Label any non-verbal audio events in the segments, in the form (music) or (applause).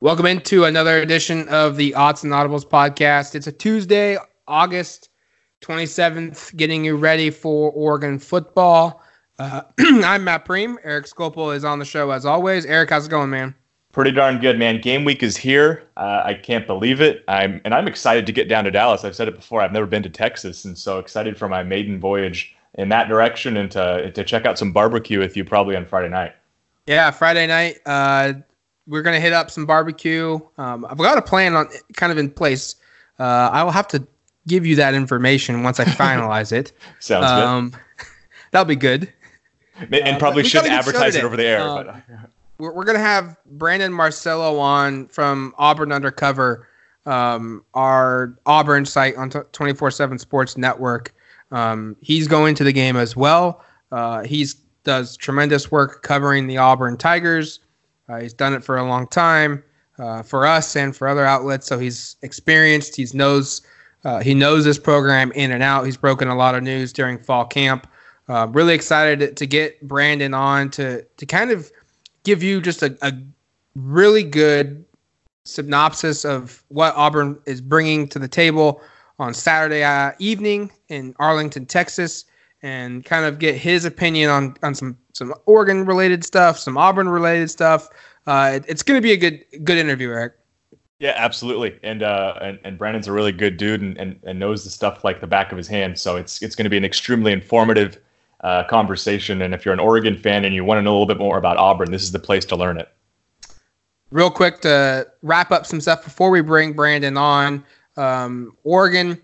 Welcome into another edition of the Odds and Audibles podcast. It's a Tuesday, August 27th, getting you ready for Oregon football. Uh, (clears throat) I'm Matt Prehm. Eric Skopil is on the show as always. Eric, how's it going, man? Pretty darn good, man. Game week is here. Uh, I can't believe it. I'm and I'm excited to get down to Dallas. I've said it before. I've never been to Texas, and so excited for my maiden voyage in that direction and to to check out some barbecue with you probably on Friday night. Yeah, Friday night. Uh, we're gonna hit up some barbecue. Um, I've got a plan on kind of in place. Uh, I will have to give you that information once I (laughs) finalize it. Sounds um, good. (laughs) That'll be good. And uh, probably shouldn't advertise it over the air. Um, but. (laughs) We're, we're gonna have Brandon Marcello on from Auburn Undercover, um, our Auburn site on twenty four seven Sports Network. Um, he's going to the game as well. Uh, he's does tremendous work covering the Auburn Tigers. Uh, he's done it for a long time uh, for us and for other outlets. So he's experienced. He knows uh, he knows this program in and out. He's broken a lot of news during fall camp. Uh, really excited to get Brandon on to to kind of give you just a, a really good synopsis of what Auburn is bringing to the table on Saturday uh, evening in Arlington, Texas, and kind of get his opinion on on some some Oregon related stuff, some Auburn related stuff. Uh, it, it's going to be a good good interview, Eric. Yeah, absolutely. And uh, and, and Brandon's a really good dude and, and, and knows the stuff like the back of his hand. So it's it's going to be an extremely informative uh, conversation. And if you're an Oregon fan and you want to know a little bit more about Auburn, this is the place to learn it. Real quick to wrap up some stuff before we bring Brandon on. Um, Oregon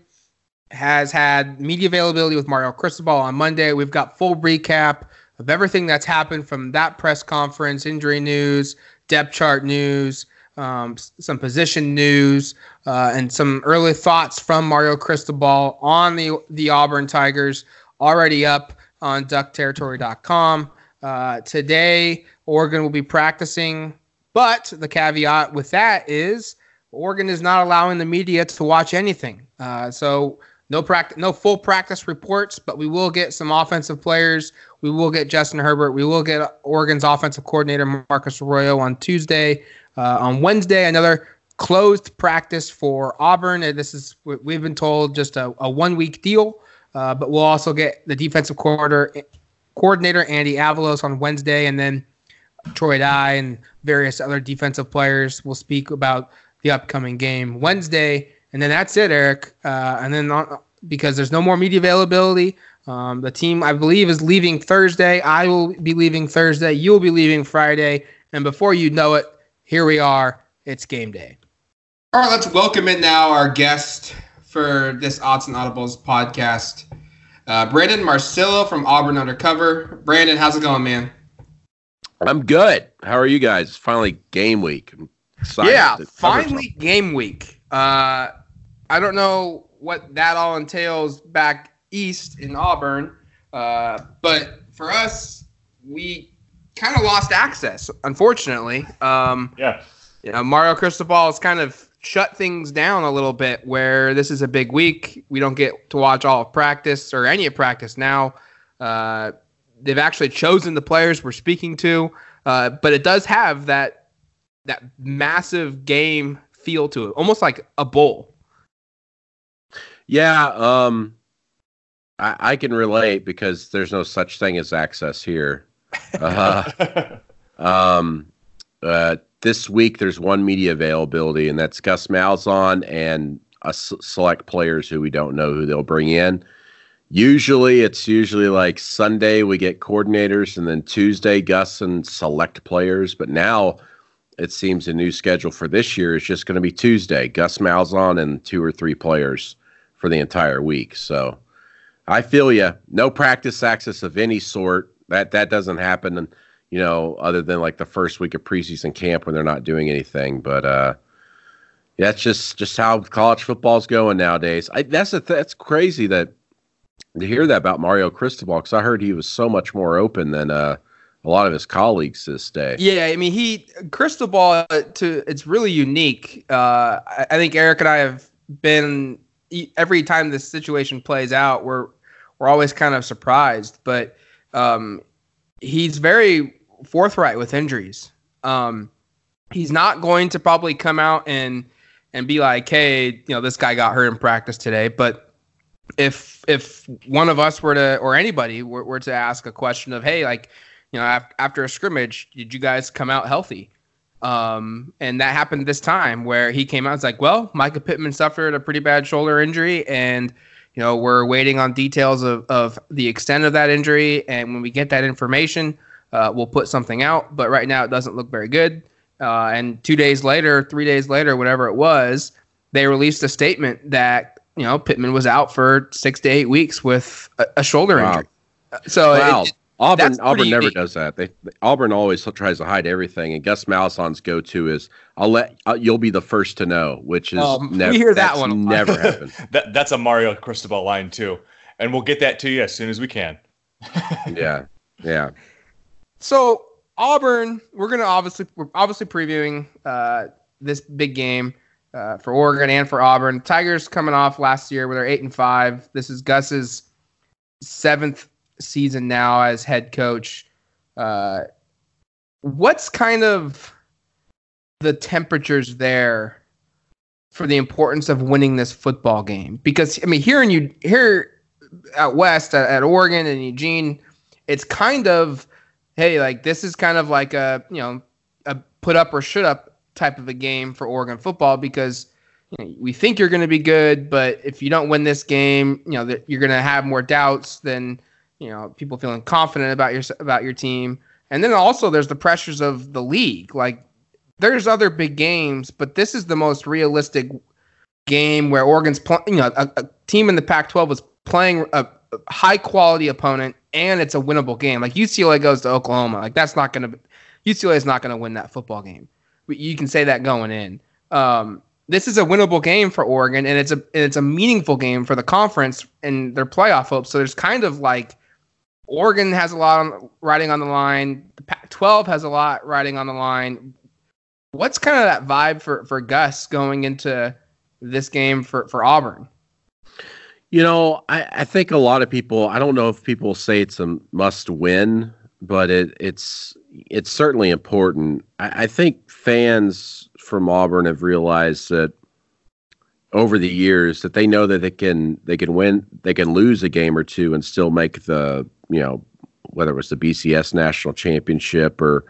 has had media availability with Mario Cristobal on Monday. We've got full recap of everything that's happened from that press conference, injury news, depth chart news, um, some position news, uh, and some early thoughts from Mario Cristobal on the the Auburn Tigers. Already up on DuckTerritory.com. Uh, today, Oregon will be practicing, but the caveat with that is Oregon is not allowing the media to watch anything. Uh, so no practice, no full practice reports, but we will get some offensive players. We will get Justin Herbert. We will get Oregon's offensive coordinator Marcus Arroyo on Tuesday. Uh, on Wednesday, another closed practice for Auburn. And this is we've been told just a, a one week deal, uh, but we'll also get the defensive coordinator coordinator Andy Avalos on Wednesday, and then Troy Dye and various other defensive players will speak about the upcoming game Wednesday and then that's it, Eric. Uh, and then on, because there's no more media availability, um, the team I believe is leaving Thursday. I will be leaving Thursday. You will be leaving Friday, and before you know it, here we are. It's game day. All right, let's welcome in now our guest for this Odds and Audibles podcast, uh, Brandon Marcello from Auburn Undercover. Brandon, how's it going, man? I'm good. How are you guys? Finally, game week. yeah, finally, game week. Uh, I don't know what that all entails back east in Auburn, uh, but for us, we kind of lost access, unfortunately. Um, yeah. You know, Mario Cristobal has kind of shut things down a little bit where this is a big week. We don't get to watch all of practice or any of practice now. Uh, they've actually chosen the players we're speaking to, uh, but it does have that that massive game feel to it, almost like a bowl. Yeah, um, I, I can relate because there's no such thing as access here. Uh, (laughs) um, uh, this week there's one media availability, and that's Gus Malzahn and a s- select players who we don't know who they'll bring in. Usually, it's usually like Sunday we get coordinators, and then Tuesday Gus and select players. But now it seems the new schedule for this year is just going to be Tuesday. Gus Malzahn and two or three players for the entire week. So I feel you. No practice access of any sort. That that doesn't happen, and you know, other than like the first week of preseason camp when they're not doing anything. But uh, that's just just how college football's going nowadays. I, that's a th- that's crazy that to hear that about Mario Cristobal because I heard he was so much more open than uh, a lot of his colleagues this day. Yeah, I mean, he Cristobal to it's really unique. Uh, I, I think Eric and I have been every time this situation plays out, we're we're always kind of surprised. But um, he's very forthright with injuries. Um, he's not going to probably come out and and be like, hey, you know, this guy got hurt in practice today. But if if one of us were to or anybody were, were to ask a question of, hey, like, you know, after a scrimmage, did you guys come out healthy? Um, and that happened this time where he came out. It's like, well, Mycah Pittman suffered a pretty bad shoulder injury, and you know we're waiting on details of of the extent of that injury. And when we get that information, uh, we'll put something out. But right now, it doesn't look very good. Uh, and two days later, three days later, whatever it was, they released a statement that you know Pittman was out for six to eight weeks with a, a shoulder wow. injury. So wow. It, Auburn Auburn never unique. does that. They, Auburn always tries to hide everything, and Gus Malzahn's go-to is "I'll let uh, you'll be the first to know," which is um, never we hear that one never (laughs) happened. that, that's a Mario Cristobal line too, and we'll get that to you as soon as we can. (laughs) yeah, yeah. So Auburn, we're gonna obviously we're obviously previewing uh, this big game uh, for Oregon and for Auburn. Tigers coming off last year with their eight and five. This is Gus's seventh season now as head coach. Uh, what's kind of the temperatures there for the importance of winning this football game? Because I mean, here in you here out west at, at Oregon and Eugene, it's kind of hey, like this is kind of like a you know a put up or shut up type of a game for Oregon football because we think you're going to be good, but if you don't win this game, you know that you're going to have more doubts than you know people feeling confident about your about your team. And then also there's the pressures of the league. Like there's other big games, but this is the most realistic game where Oregon's playing. You know, a, a, team in the Pac-12 was playing a, a high quality opponent, and it's a winnable game. Like UCLA goes to Oklahoma, like that's not going to. UCLA is not going to win that football game. You can say that going in. Um, this is a winnable game for Oregon, and it's a and it's a meaningful game for the conference and their playoff hopes. So there's kind of like Oregon has a lot on, riding on the line. The Pac-12 has a lot riding on the line. What's kind of that vibe for for Gus going into this game for for Auburn? You know, I, I think a lot of people. I don't know if people say it's a must win, but it, it's it's certainly important. I, I think fans from Auburn have realized that over the years that they know that they can they can win they can lose a game or two and still make the you know whether it was the BCS national championship or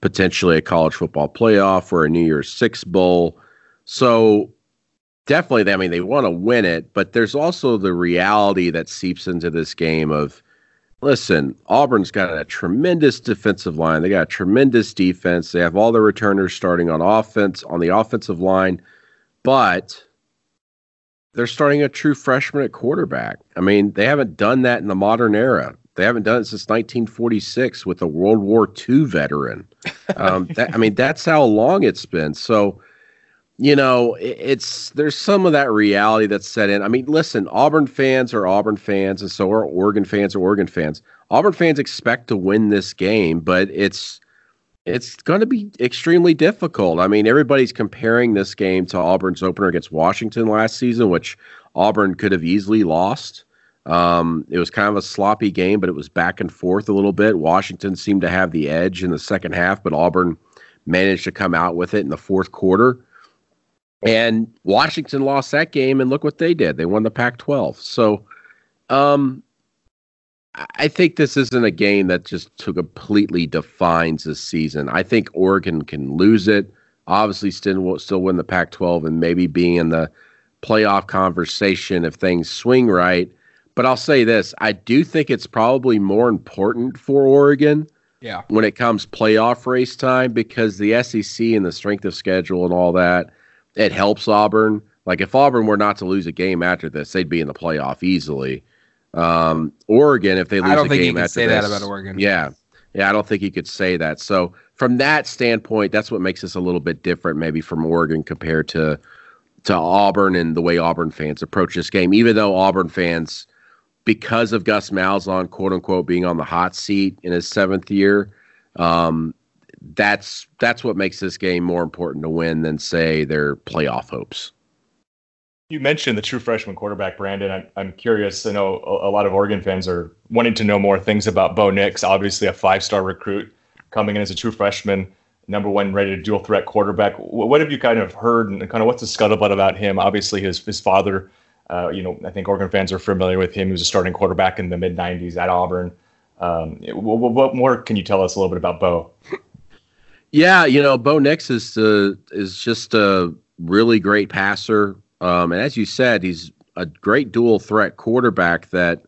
potentially a college football playoff or a New Year's Six bowl. So definitely, I mean, they want to win it, but there's also the reality that seeps into this game of listen, Auburn's got a tremendous defensive line. They got a tremendous defense. They have all the returners starting on offense on the offensive line, but they're starting a true freshman at quarterback. I mean, they haven't done that in the modern era. They haven't done it since 1946 with a World War II veteran. (laughs) Um, that, I mean, that's how long it's been. So, you know, it, it's there's some of that reality that's set in. I mean, listen, Auburn fans are Auburn fans, and so are Oregon fans are Oregon fans. Auburn fans expect to win this game, but it's it's going to be extremely difficult. I mean, everybody's comparing this game to Auburn's opener against Washington last season, which Auburn could have easily lost. Um, it was kind of a sloppy game, but it was back and forth a little bit. Washington seemed to have the edge in the second half, but Auburn managed to come out with it in the fourth quarter. And Washington lost that game, and look what they did. They won the Pac 12. So, um, I think this isn't a game that just completely defines the season. I think Oregon can lose it. Obviously, still still win the Pac-12 and maybe be in the playoff conversation if things swing right. But I'll say this: I do think it's probably more important for Oregon. Yeah. When it comes playoff race time, because the SEC and the strength of schedule and all that, it helps Auburn. Like if Auburn were not to lose a game after this, they'd be in the playoff easily. Um, Oregon, if they lose I don't a think game you can say this, that about Oregon. Yeah, yeah, I don't think you could say that. So from that standpoint, that's what makes this a little bit different, maybe from Oregon compared to to Auburn and the way Auburn fans approach this game. Even though Auburn fans, because of Gus Malzahn, quote unquote, being on the hot seat in his seventh year, um, that's that's what makes this game more important to win than say their playoff hopes. You mentioned the true freshman quarterback, Brandon. I'm, I'm curious. I know a, a lot of Oregon fans are wanting to know more things about Bo Nix, obviously a five star recruit coming in as a true freshman. number one rated dual threat quarterback. What have you kind of heard and kind of what's the scuttlebutt about him? Obviously, his his father, uh, you know, I think Oregon fans are familiar with him. He was a starting quarterback in the mid '90s at Auburn. Um, what, what, more can you tell us a little bit about Bo? Yeah, you know, Bo Nix is uh, is just a really great passer, um, and as you said, he's a great dual threat quarterback that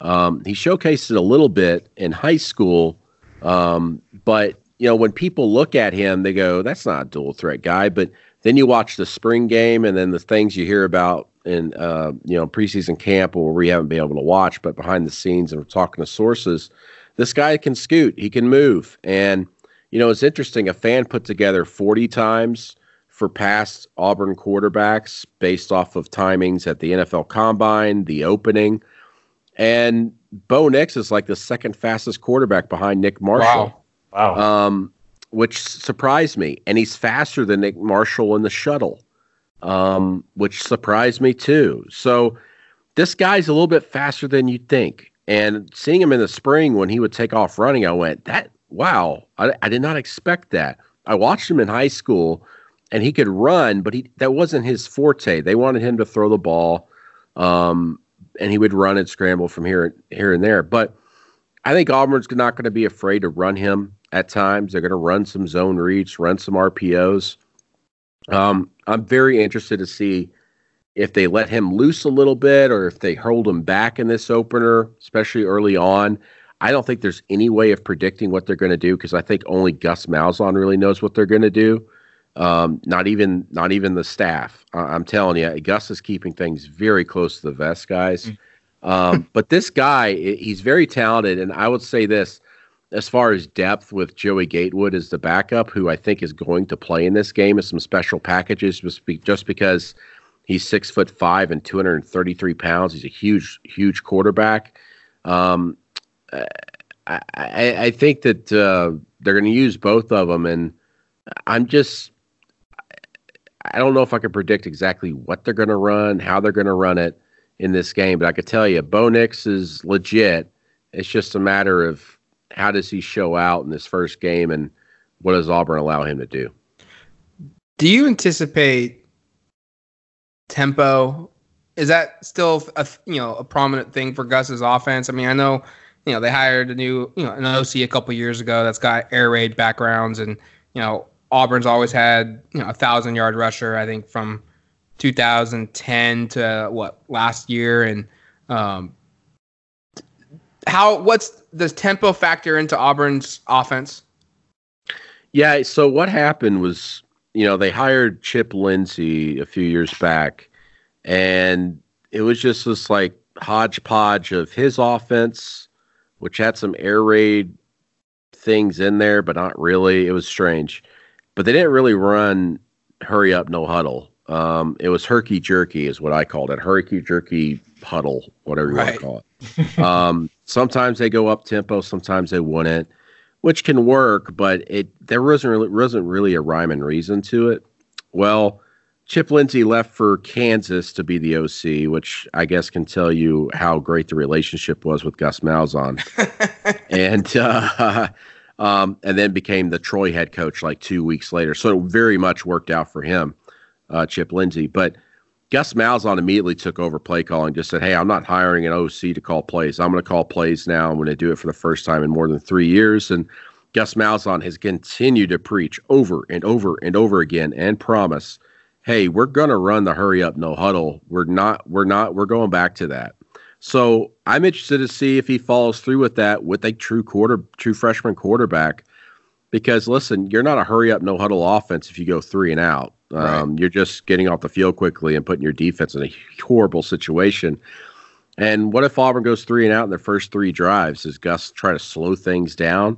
um, he showcased it a little bit in high school. Um, but you know, when people look at him, they go, "That's not a dual threat guy." But then you watch the spring game, and then the things you hear about in uh, you know preseason camp, where we haven't been able to watch, but behind the scenes, and we're talking to sources, this guy can scoot, he can move, and you know, it's interesting. A fan put together 40 times for past Auburn quarterbacks based off of timings at the NFL Combine, the opening, and Bo Nix is like the second fastest quarterback behind Nick Marshall. Wow. Wow. Um, which surprised me. And he's faster than Nick Marshall in the shuttle, um, which surprised me too. So this guy's a little bit faster than you'd think. And seeing him in the spring when he would take off running, I went, that, wow, I, I did not expect that. I watched him in high school and he could run, but he that wasn't his forte. They wanted him to throw the ball. Um, and he would run and scramble from here here and there. But I think Auburn's not going to be afraid to run him at times. They're going to run some zone reads, run some RPOs. Um, I'm very interested to see if they let him loose a little bit or if they hold him back in this opener, especially early on. I don't think there's any way of predicting what they're going to do because I think only Gus Malzahn really knows what they're going to do. Um, not even not even the staff. Uh, I'm telling you, Gus is keeping things very close to the vest, guys. Mm. Um, but this guy, he's very talented, and I would say this as far as depth with Joey Gatewood as the backup, who I think is going to play in this game with some special packages, just, just because he's six foot five and 233 pounds. He's a huge, huge quarterback. Um, I, I, I, think that uh, they're going to use both of them, and I'm just I don't know if I can predict exactly what they're going to run, how they're going to run it in this game, but I could tell you, Bo Nix is legit. It's just a matter of how does he show out in this first game, and what does Auburn allow him to do? Do you anticipate tempo? Is that still a you know a prominent thing for Gus's offense? I mean, I know you know they hired a new you know an OC a couple years ago that's got air raid backgrounds, and you know Auburn's always had you know a thousand yard rusher. I think from 2010 to what last year, and um, how what's does tempo factor into Auburn's offense? Yeah. So what happened was you know they hired Chip Lindsey a few years back, and it was just this like hodgepodge of his offense, which had some air raid things in there, but not really. It was strange but they didn't really run hurry up, no huddle. Um, it was herky jerky, is what I called it. Herky jerky huddle, whatever you right. want to call it. (laughs) um, sometimes they go up tempo, sometimes they wouldn't, which can work, but it there wasn't really, wasn't really a rhyme and reason to it. Well, Chip Lindsey left for Kansas to be the OC, which I guess can tell you how great the relationship was with Gus Malzahn. (laughs) and uh, (laughs) um, and then became the Troy head coach like two weeks later. So it very much worked out for him, uh, Chip Lindsey. But Gus Malzahn immediately took over play calling, just said, Hey, I'm not hiring an OC to call plays. I'm going to call plays now. I'm going to do it for the first time in more than three years. And Gus Malzahn has continued to preach over and over and over again and promise, Hey, we're going to run the hurry up, no huddle. We're not, we're not, we're going back to that. So I'm interested to see if he follows through with that with a true quarter, true freshman quarterback. Because listen, you're not a hurry up, no huddle offense if you go three and out. Um, right. You're just getting off the field quickly and putting your defense in a horrible situation. And what if Auburn goes three and out in their first three drives? Does Gus try to slow things down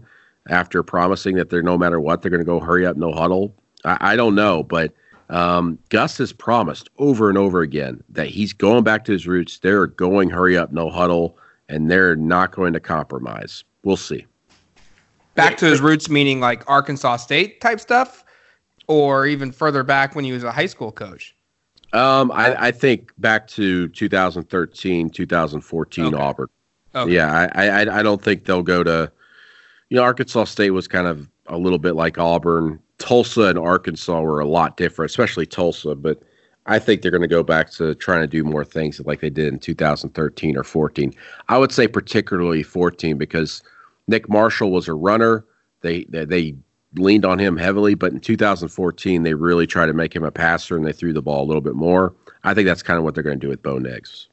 after promising that they're no matter what they're going to go hurry up, no huddle? I, I don't know, but um, Gus has promised over and over again that he's going back to his roots. They're going hurry up, no huddle, and they're not going to compromise. We'll see. Back to his roots, meaning like Arkansas State type stuff, or even further back when he was a high school coach. Um, I, I think back to 2013, 2014 okay. Auburn. Okay. Yeah, I, I I don't think they'll go to. You know, Arkansas State was kind of a little bit like Auburn Tulsa and Arkansas were a lot different, especially Tulsa. But I think they're going to go back to trying to do more things like they did in 2013 or 14. I would say particularly 14 because Nick Marshall was a runner. They they, they leaned on him heavily, but in 2014 they really tried to make him a passer and they threw the ball a little bit more. I think that's kind of what they're going to do with Bo Nix.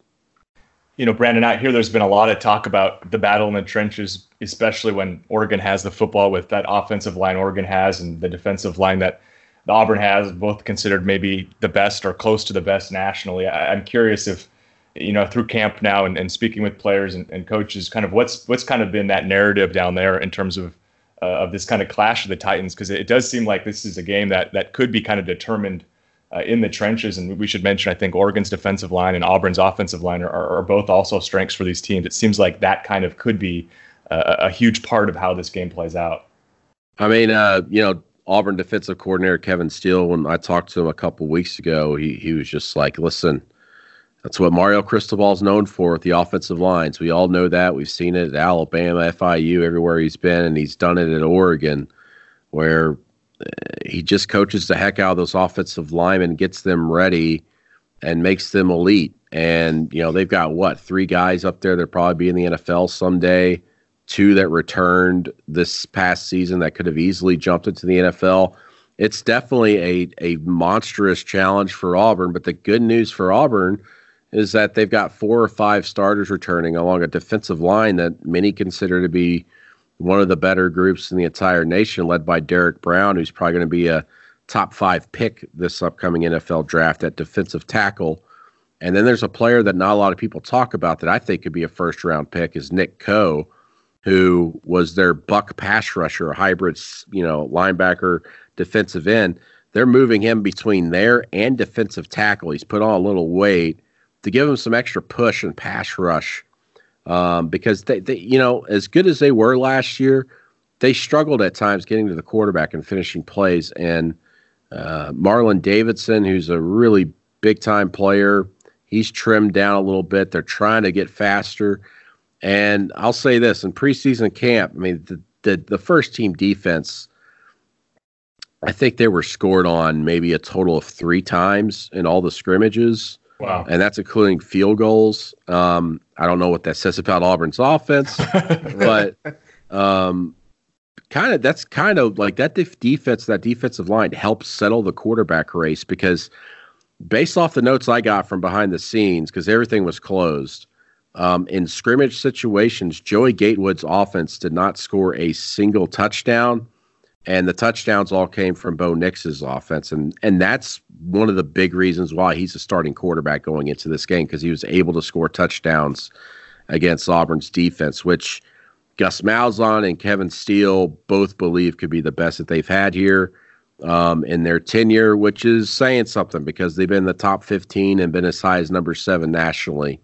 You know, Brandon, out here there's been a lot of talk about the battle in the trenches, especially when Oregon has the football with that offensive line Oregon has and the defensive line that Auburn has, both considered maybe the best or close to the best nationally. I, am curious if you know through camp now and, and speaking with players and, and, coaches, kind of what's what's kind of been that narrative down there in terms of uh, of this kind of clash of the Titans because it does seem like this is a game that that could be kind of determined uh, in the trenches. And we should mention, I think Oregon's defensive line and Auburn's offensive line are, are both also strengths for these teams. It seems like that kind of could be a, a huge part of how this game plays out. I mean, uh, you know, Auburn defensive coordinator Kevin Steele, when I talked to him a couple weeks ago, he he was just like, "Listen, that's what Mario Cristobal is known for with the offensive lines. We all know that. We've seen it at Alabama, FIU, everywhere he's been, and he's done it at Oregon, where uh, he just coaches the heck out of those offensive linemen, gets them ready, and makes them elite. And you know they've got what three guys up there that probably be in the NFL someday, two that returned this past season that could have easily jumped into the NFL. It's definitely a a monstrous challenge for Auburn. But the good news for Auburn is that they've got four or five starters returning along a defensive line that many consider to be one of the better groups in the entire nation, led by Derrick Brown, who's probably going to be a top five pick this upcoming NFL draft at defensive tackle. And then there's a player that not a lot of people talk about that I think could be a first round pick is Nick Coe, who was their buck pass rusher, a hybrid, you know, linebacker, defensive end. They're moving him between there and defensive tackle. He's put on a little weight to give them some extra push and pass rush um, because they, they, you know, as good as they were last year, they struggled at times getting to the quarterback and finishing plays. And uh, Marlon Davidson, who's a really big time player, he's trimmed down a little bit. They're trying to get faster. And I'll say this in preseason camp, I mean, the, the, the first team defense, I think they were scored on maybe a total of three times in all the scrimmages. Wow. And that's including field goals. Um, I don't know what that says about Auburn's offense, (laughs) but um, kind of that's kind of like that def- defense, that defensive line helps settle the quarterback race because based off the notes I got from behind the scenes, because everything was closed. Um, in scrimmage situations, Joey Gatewood's offense did not score a single touchdown and the touchdowns all came from Bo Nix's offense, and and that's one of the big reasons why he's a starting quarterback going into this game because he was able to score touchdowns against Auburn's defense, which Gus Malzahn and Kevin Steele both believe could be the best that they've had here um, in their tenure, which is saying something because they've been the top 15 and been as high as number seven nationally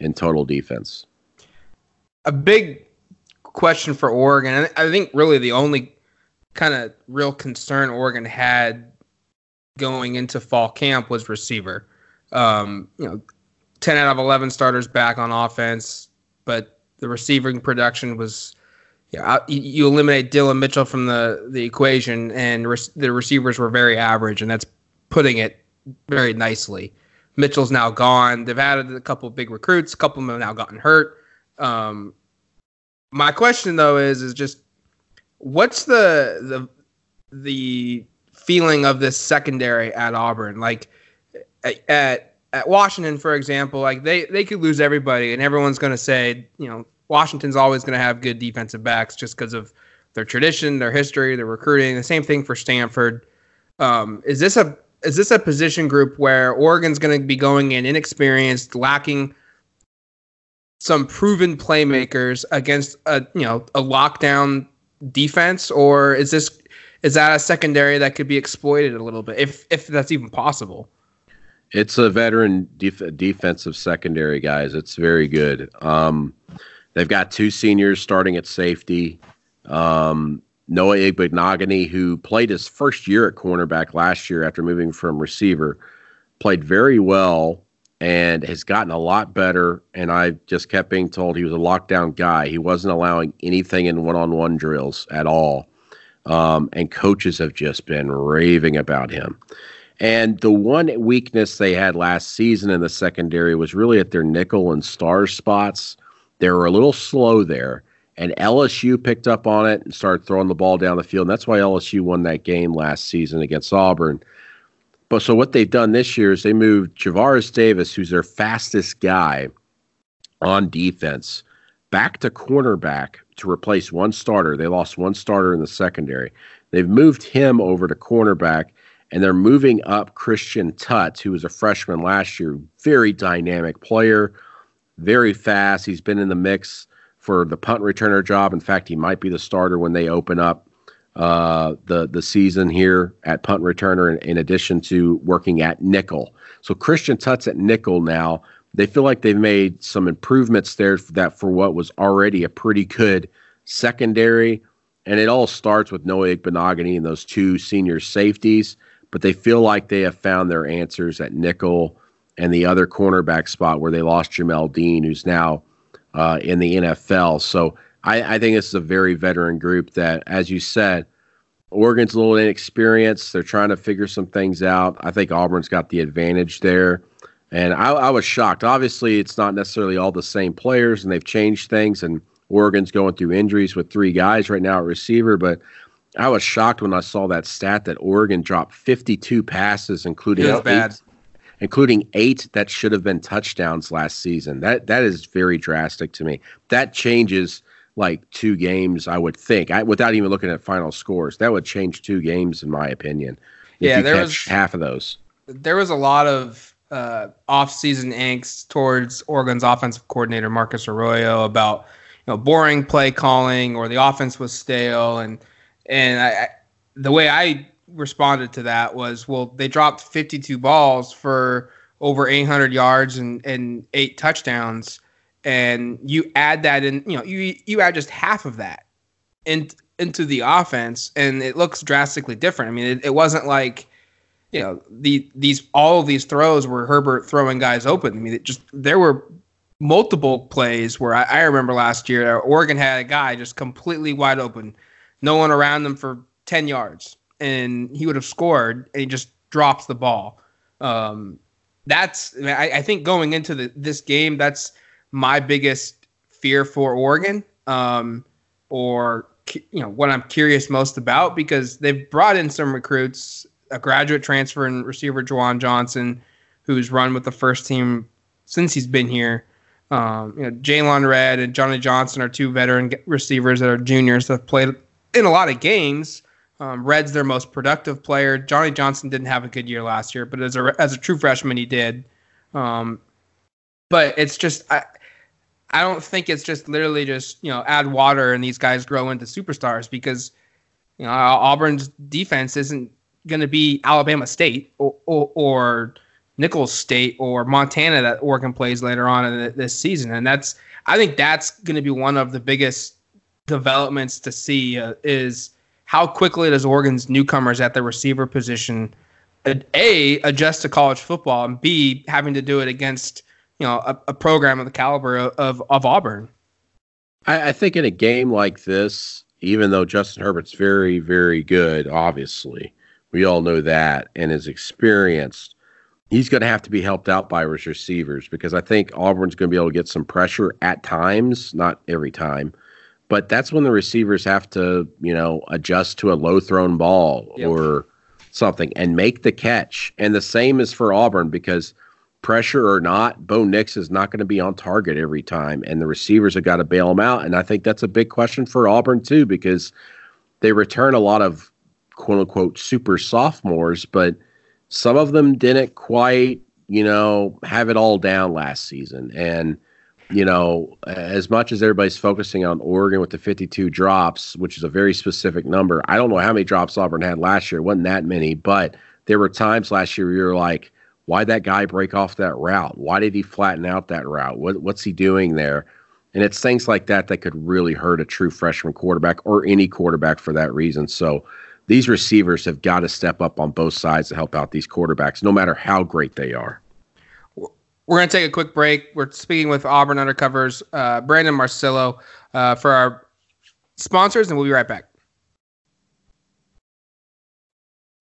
in total defense. A big question for Oregon, I think really the only kind of real concern Oregon had going into fall camp was receiver. Um, you know, 10 out of 11 starters back on offense, but the receiving production was yeah, you eliminate Dillon Mitchell from the, the equation, and re- the receivers were very average, and that's putting it very nicely. Mitchell's now gone. They've added a couple of big recruits. A couple of them have now gotten hurt. Um, my question though is is just what's the the the feeling of this secondary at Auburn? Like at at Washington, for example, like they they could lose everybody, and everyone's going to say, you know, Washington's always going to have good defensive backs just because of their tradition, their history, their recruiting. The same thing for Stanford. Um, is this a is this a position group where Oregon's going to be going in inexperienced, lacking some proven playmakers against a you know a lockdown defense, or is this is that a secondary that could be exploited a little bit, if if that's even possible? It's a veteran def- defensive secondary, guys. It's very good. Um, they've got two seniors starting at safety. Um, Noah Igbinoghene, who played his first year at cornerback last year after moving from receiver, played very well and has gotten a lot better. And I just kept being told he was a lockdown guy. He wasn't allowing anything in one on one drills at all. Um, and coaches have just been raving about him. And the one weakness they had last season in the secondary was really at their nickel and star spots. They were a little slow there. And LSU picked up on it and started throwing the ball down the field. And that's why LSU won that game last season against Auburn. But so what they've done this year is they moved Javaris Davis, who's their fastest guy on defense, back to cornerback to replace one starter. They lost one starter in the secondary. They've moved him over to cornerback, and they're moving up Christian Tutt, who was a freshman last year. Very dynamic player, very fast. He's been in the mix for the punt returner job. In fact, he might be the starter when they open up uh, the the season here at punt returner, in, in addition to working at nickel. So Christian Tutt's at nickel now. They feel like they've made some improvements there that for what was already a pretty good secondary. And it all starts with Noah Igbinoghene and those two senior safeties. But they feel like they have found their answers at nickel and the other cornerback spot where they lost Jamel Dean, who's now uh, in the NFL. So I, I think this is a very veteran group that, as you said, Oregon's a little inexperienced. They're trying to figure some things out. I think Auburn's got the advantage there. And I, I, was shocked. Obviously, it's not necessarily all the same players, and they've changed things. And Oregon's going through injuries with three guys right now at receiver. But I was shocked when I saw that stat that Oregon dropped 52 passes, including eight, including eight that should have been touchdowns last season. That that is very drastic to me. That changes like two games, I would think, I, without even looking at final scores. That would change two games, in my opinion. yeah, there was half of those. There was a lot of uh, off-season angst towards Oregon's offensive coordinator Marcus Arroyo about you know boring play calling or the offense was stale and and I, the way I responded to that was well they dropped 52 balls for over 800 yards and and eight touchdowns and you add that in you know you you add just half of that in, into the offense and it looks drastically different. I mean it, it wasn't like you know the these all of these throws were Herbert throwing guys open. I mean, it just there were multiple plays where I, I remember last year Oregon had a guy just completely wide open, no one around them for ten yards, and he would have scored, and he just drops the ball. Um, that's I, I think going into the, this game, that's my biggest fear for Oregon, um, or you know what I'm curious most about because they've brought in some recruits a graduate transfer and receiver Juwan Johnson, who's run with the first team since he's been here. Um, you know, Jaylon Redd and Johnny Johnson are two veteran receivers that are juniors that have played in a lot of games. Um, Redd's their most productive player. Johnny Johnson didn't have a good year last year, but as a as a true freshman, he did. Um, but it's just I, I don't think it's just literally just you know add water and these guys grow into superstars because you know Auburn's defense isn't going to be Alabama State or, or, or, Nicholls State or Montana that Oregon plays later on in this season, and that's I think that's going to be one of the biggest developments to see uh, is how quickly does Oregon's newcomers at the receiver position a adjust to college football and b having to do it against you know a, a program of the caliber of of Auburn. I, I think in a game like this, even though Justin Herbert's very very good, obviously we all know that, and is experienced. He's going to have to be helped out by his receivers because I think Auburn's going to be able to get some pressure at times, not every time, but that's when the receivers have to, you know, adjust to a low thrown ball yep. or something and make the catch. And the same is for Auburn because pressure or not, Bo Nix is not going to be on target every time, and the receivers have got to bail him out. And I think that's a big question for Auburn too because they return a lot of quote unquote super sophomores, but some of them didn't quite, you know, have it all down last season. And, you know, as much as everybody's focusing on Oregon with the 52 drops, which is a very specific number, I don't know how many drops Auburn had last year. It wasn't that many, but there were times last year where you're like, why that guy break off that route? Why did he flatten out that route? What, what's he doing there? And it's things like that that could really hurt a true freshman quarterback or any quarterback for that reason. So these receivers have got to step up on both sides to help out these quarterbacks, no matter how great they are. We're going to take a quick break. We're speaking with Auburn Undercovers, uh, Brandon Marcello, uh, for our sponsors, and we'll be right back.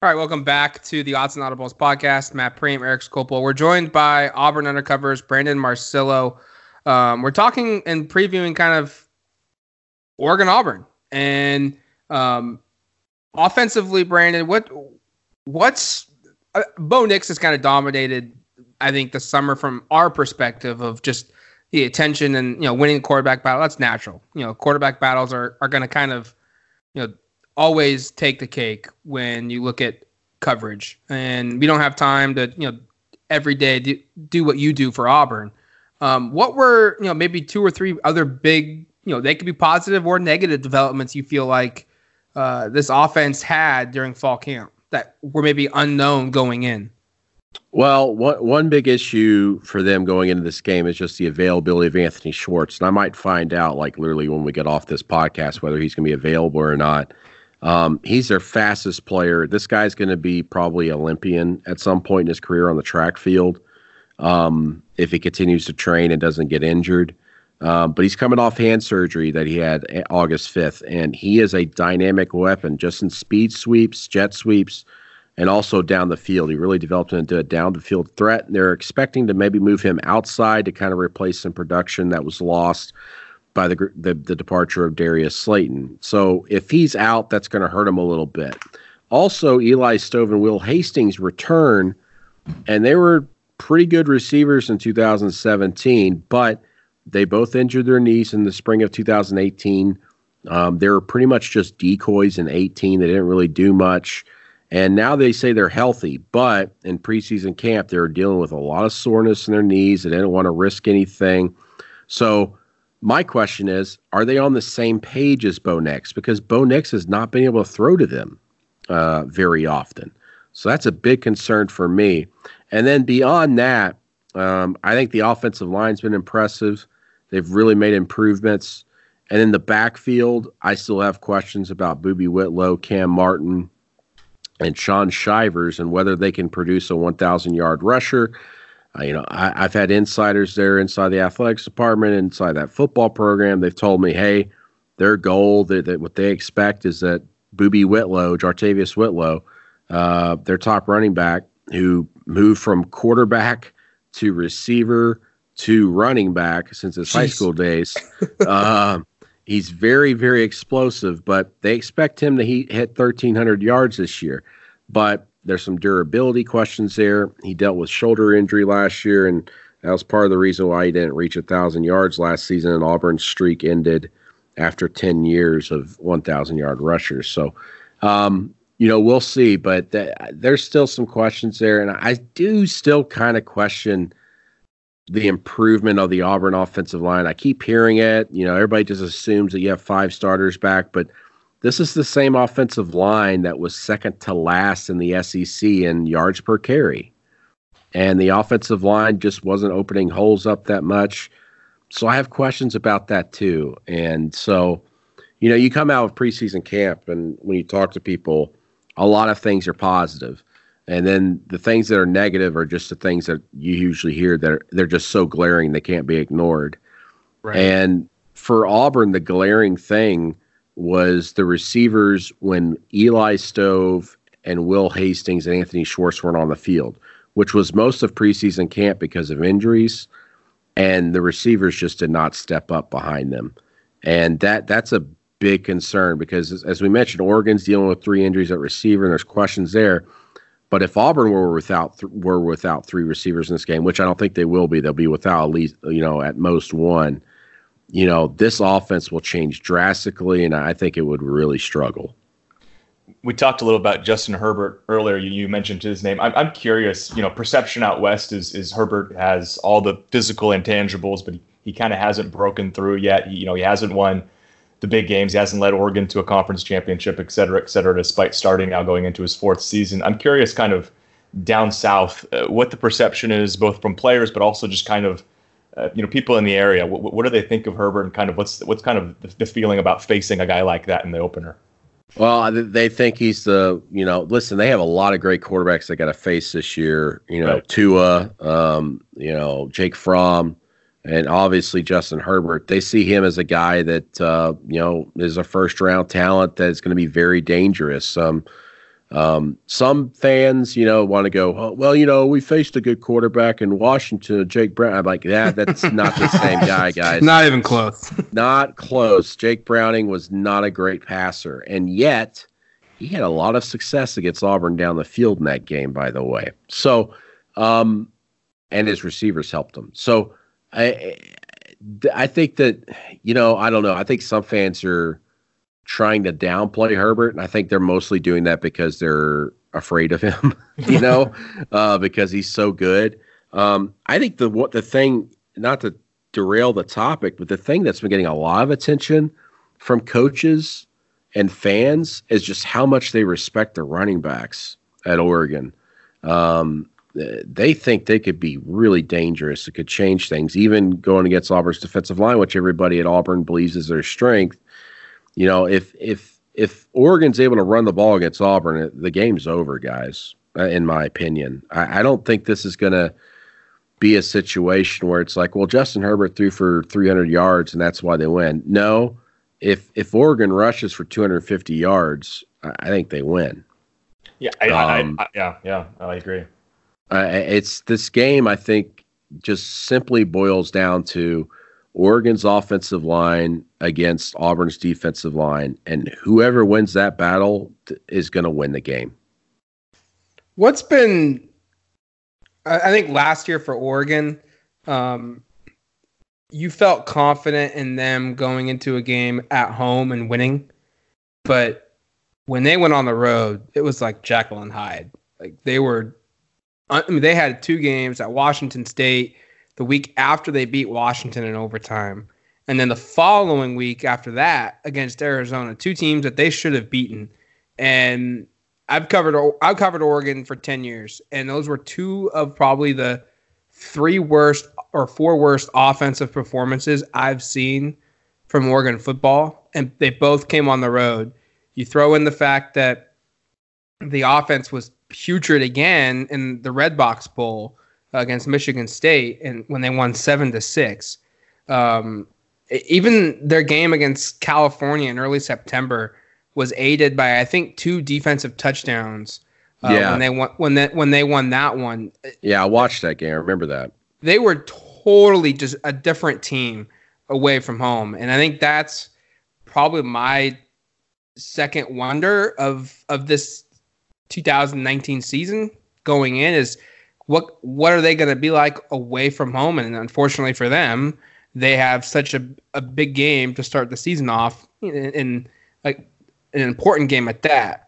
All right, welcome back to the Odds and Audibles podcast. Matt Prehm, Eric Skopil. We're joined by Auburn Undercovers, Brandon Marcello. Um, we're talking and previewing kind of Oregon Auburn and um, offensively, Brandon. What what's uh, Bo Nix has kind of dominated, I think, the summer from our perspective of just the attention and you know winning quarterback battle. That's natural. You know, quarterback battles are are going to kind of you know always take the cake when you look at coverage. And we don't have time to, you know, every day do, do what you do for Auburn. Um, what were, you know, maybe two or three other big, you know, they could be positive or negative developments you feel like uh, this offense had during fall camp that were maybe unknown going in? Well, one one big issue for them going into this game is just the availability of Anthony Schwartz, and I might find out like literally when we get off this podcast whether he's going to be available or not. Um, he's their fastest player. This guy's going to be probably Olympian at some point in his career on the track field um, if he continues to train and doesn't get injured. Um, but he's coming off hand surgery that he had August 5th, and he is a dynamic weapon just in speed sweeps, jet sweeps, and also down the field. He really developed into a down the field threat. And they're expecting to maybe move him outside to kind of replace some production that was lost by the, the, the departure of Darius Slayton. So if he's out, that's going to hurt him a little bit. Also, Eli Stove and Will Hastings return, and they were pretty good receivers in 2017, but they both injured their knees in the spring of 2018. Um, they were pretty much just decoys in 18. They didn't really do much. And now they say they're healthy, but in preseason camp, they were dealing with a lot of soreness in their knees. They didn't want to risk anything. So my question is, are they on the same page as Bo Nix? Because Bo Nix has not been able to throw to them uh, very often. So that's a big concern for me. And then beyond that, um, I think the offensive line's been impressive. They've really made improvements. And in the backfield, I still have questions about Boobee Whitlow, Kam Martin, and Shaun Shivers and whether they can produce a 1,000 yard rusher uh, you know, I, have had insiders there inside the athletics department, inside that football program. They've told me, hey, their goal, that, that what they expect is that Boobee Whitlow, JaTarvious Whitlow, uh, their top running back, who moved from quarterback to receiver to running back since his Jeez. high school days. uh, (laughs) he's very, very explosive, but they expect him to hit 1,300 yards this year. But there's some durability questions there. He dealt with shoulder injury last year, and that was part of the reason why he didn't reach a thousand yards last season. And Auburn's streak ended after 10 years of 1,000 yard rushers. So, um, you know, we'll see, but th- there's still some questions there. And I do still kind of question the improvement of the Auburn offensive line. I keep hearing it. You know, everybody just assumes that you have five starters back, but this is the same offensive line that was second to last in the SEC in yards per carry. And the offensive line just wasn't opening holes up that much. So I have questions about that too. And so, you know, you come out of preseason camp and when you talk to people, a lot of things are positive. And then the things that are negative are just the things that you usually hear that are, they're just so glaring they can't be ignored. Right. And for Auburn, the glaring thing was the receivers when Eli Stove and Will Hastings and Anthony Schwartz weren't on the field, which was most of preseason camp because of injuries, and the receivers just did not step up behind them, and that that's a big concern because as, we mentioned, Oregon's dealing with three injuries at receiver, and there's questions there. But if Auburn were without th- were without three receivers in this game, which I don't think they will be, they'll be without at least you know at most one you know, this offense will change drastically, and I think it would really struggle. We talked a little about Justin Herbert earlier. You, you mentioned his name. I'm, I'm curious. You know, perception out west is is Herbert has all the physical intangibles, but he, he kind of hasn't broken through yet. He, you know, he hasn't won the big games. He hasn't led Oregon to a conference championship, et cetera, et cetera, despite starting now going into his fourth season. I'm curious, kind of down south, uh, what the perception is, both from players, but also just kind of uh, you know people in the area what, what, do they think of herbert and kind of what's what's kind of the, the, feeling about facing a guy like that in the opener? Well they think he's the you know listen they have a lot of great quarterbacks they got to face this year you know right. tua um, you know jake fromm and obviously justin herbert. They see him as a guy that uh, you know is a first round talent that's going to be very dangerous. Um, um, some fans, you know, want to go, oh, well, you know, we faced a good quarterback in Washington, Jake Brown. I'm like, yeah, that's (laughs) not the same guy, guys. Not even close. (laughs) not close. Jake Browning was not a great passer, and yet he had a lot of success against Auburn down the field in that game, by the way. So, um, and his receivers helped him. So, I, I think that, you know, I don't know. I think some fans are trying to downplay Herbert, and I think they're mostly doing that because they're afraid of him, (laughs) you know, uh, because he's so good. Um, I think the what the thing, not to derail the topic, but the thing that's been getting a lot of attention from coaches and fans is just how much they respect the running backs at Oregon. Um, they think they could be really dangerous. It could change things, even going against Auburn's defensive line, which everybody at Auburn believes is their strength you know, if if if Oregon's able to run the ball against Auburn, the game's over, guys. Uh, in my opinion, I, I don't think this is going to be a situation where it's like, well, Justin Herbert threw for 300 yards and that's why they win. No, if if Oregon rushes for 250 yards, I think they win. Yeah, I, um, I, I, yeah, yeah, I agree. Uh, it's this game. I think just simply boils down to Oregon's offensive line against Auburn's defensive line, and whoever wins that battle is going to win the game. What's been, I think, last year for Oregon, um, you felt confident in them going into a game at home and winning, but when they went on the road, it was like Jekyll and Hyde. Like they were, I mean, they had two games at Washington State the week after they beat Washington in overtime. And then the following week after that against Arizona, two teams that they should have beaten. And I've covered I've covered Oregon for 10 years and those were two of probably the three worst or four worst offensive performances I've seen from Oregon football and they both came on the road. You throw in the fact that the offense was putrid again in the Redbox Bowl against Michigan State, and when they won seven to six. Um, even their game against California in early September was aided by I think two defensive touchdowns. Uh, yeah. When they won when they when they won that one. Yeah, I watched that game. I remember that. They were totally just a different team away from home, and I think that's probably my second wonder of of this 2019 season going in is what what are they going to be like away from home? And unfortunately for them, they have such a, a big game to start the season off in like an important game at that.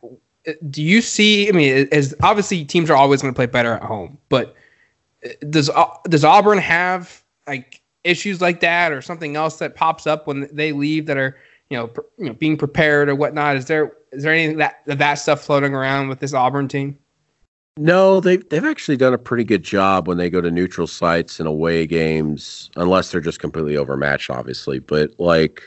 Do you see? I mean, as obviously teams are always going to play better at home, but uh, does uh, does Auburn have like issues like that or something else that pops up when they leave that are you know, pr- you know being prepared or whatnot? Is there is there any that that stuff floating around with this Auburn team? No, they've they've actually done a pretty good job when they go to neutral sites and away games, unless they're just completely overmatched, obviously. But like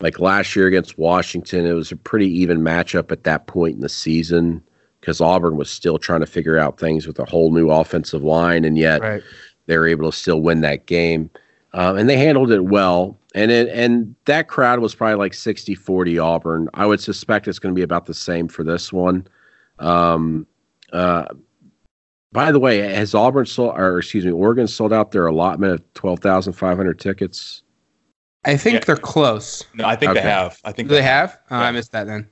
like last year against Washington, it was a pretty even matchup at that point in the season because Auburn was still trying to figure out things with a whole new offensive line, and yet right. they were able to still win that game. Um, and they handled it well. And it, and that crowd was probably like 60 40 Auburn. I would suspect it's going to be about the same for this one. Um, uh, by the way, has Auburn sold, or excuse me, Oregon sold out their allotment of 12,500 tickets? I think yeah. they're close. No, I think okay. they have. I think they, they have. have? Oh, yeah. I missed that then.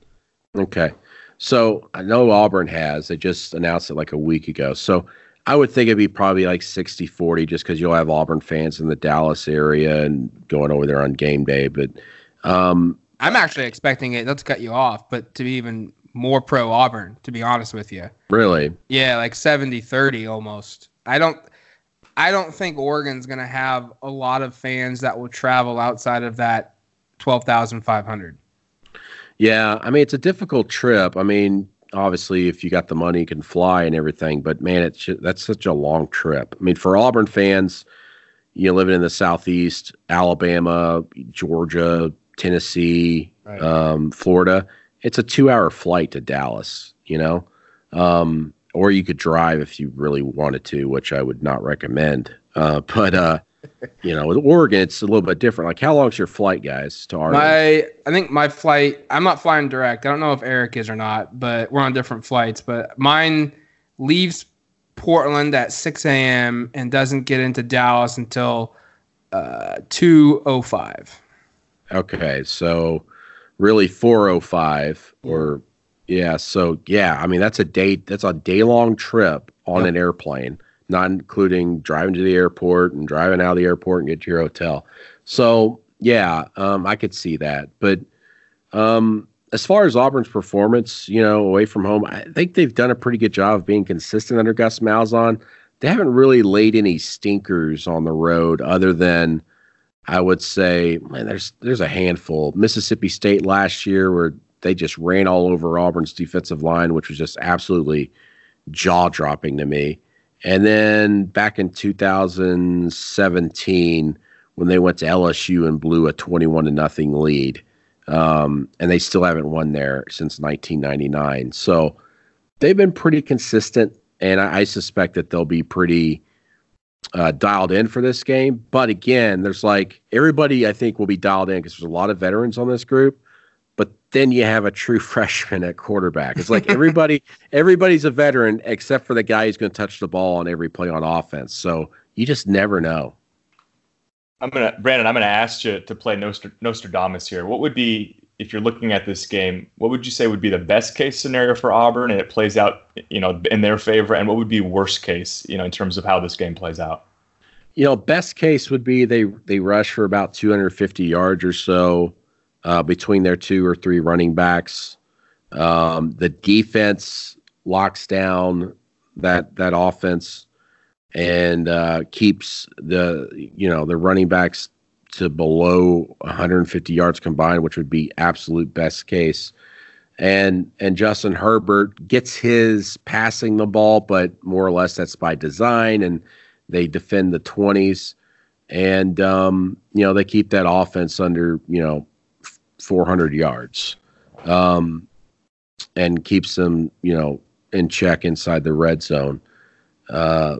Okay. So I know Auburn has. They just announced it like a week ago. So I would think it'd be probably like 60 40 just because you'll have Auburn fans in the Dallas area and going over there on game day. But um, I'm actually expecting it, not to cut you off, but to be even more pro Auburn, to be honest with you. Really? Yeah, like 70 30 almost. I don't. I don't think Oregon's going to have a lot of fans that will travel outside of that 12,500. Yeah, I mean it's a difficult trip. I mean, obviously if you got the money you can fly and everything but man it's that's such a long trip i mean for auburn fans you know living in the southeast alabama georgia tennessee right. um, florida it's a two hour flight to dallas you know um, or you could drive if you really wanted to which i would not recommend uh, (laughs) but uh, you know, with Oregon, it's a little bit different. Like, how long's your flight, guys, to Arlington? My, I think my flight. I'm not flying direct. I don't know if Eric is or not, but we're on different flights. But mine leaves Portland at 6 a.m. and doesn't get into Dallas until uh, 2:05. Okay, so really 4:05 or yeah. So yeah, I mean that's a day. That's a day long trip on yep. an airplane not including driving to the airport and driving out of the airport and get to your hotel. So yeah, um, I could see that. But um, as far as Auburn's performance, you know, away from home, I think they've done a pretty good job of being consistent under Gus Malzahn. They haven't really laid any stinkers on the road, other than I would say, man, there's there's a handful. Mississippi State last year where they just ran all over Auburn's defensive line, which was just absolutely jaw dropping to me. And then back in 2017, when they went to LSU and blew a 21 to nothing lead, um, and they still haven't won there since 1999. So they've been pretty consistent, and I, I suspect that they'll be pretty uh, dialed in for this game. But again, there's like everybody I think will be dialed in because there's a lot of veterans on this group but then you have a true (laughs) freshman at quarterback. It's like everybody (laughs) everybody's a veteran except for the guy who's going to touch the ball on every play on offense. So you just never know. I'm gonna Brandon. I'm gonna ask you to play Nostr- Nostradamus here. What would be if you're looking at this game? What would you say would be the best case scenario for Auburn, and it plays out, you know, in their favor? And what would be worst case, you know, in terms of how this game plays out? You know, best case would be they they rush for about 250 yards or so uh, between their two or three running backs. Um, the defense locks down that that offense and uh, keeps the you know the running backs to below 150 yards combined, which would be absolute best case. And and Justin Herbert gets his passing the ball, but more or less that's by design, and they defend the 20s, and um, you know they keep that offense under you know 400 yards um, and keeps them, you know, in check inside the red zone. Uh,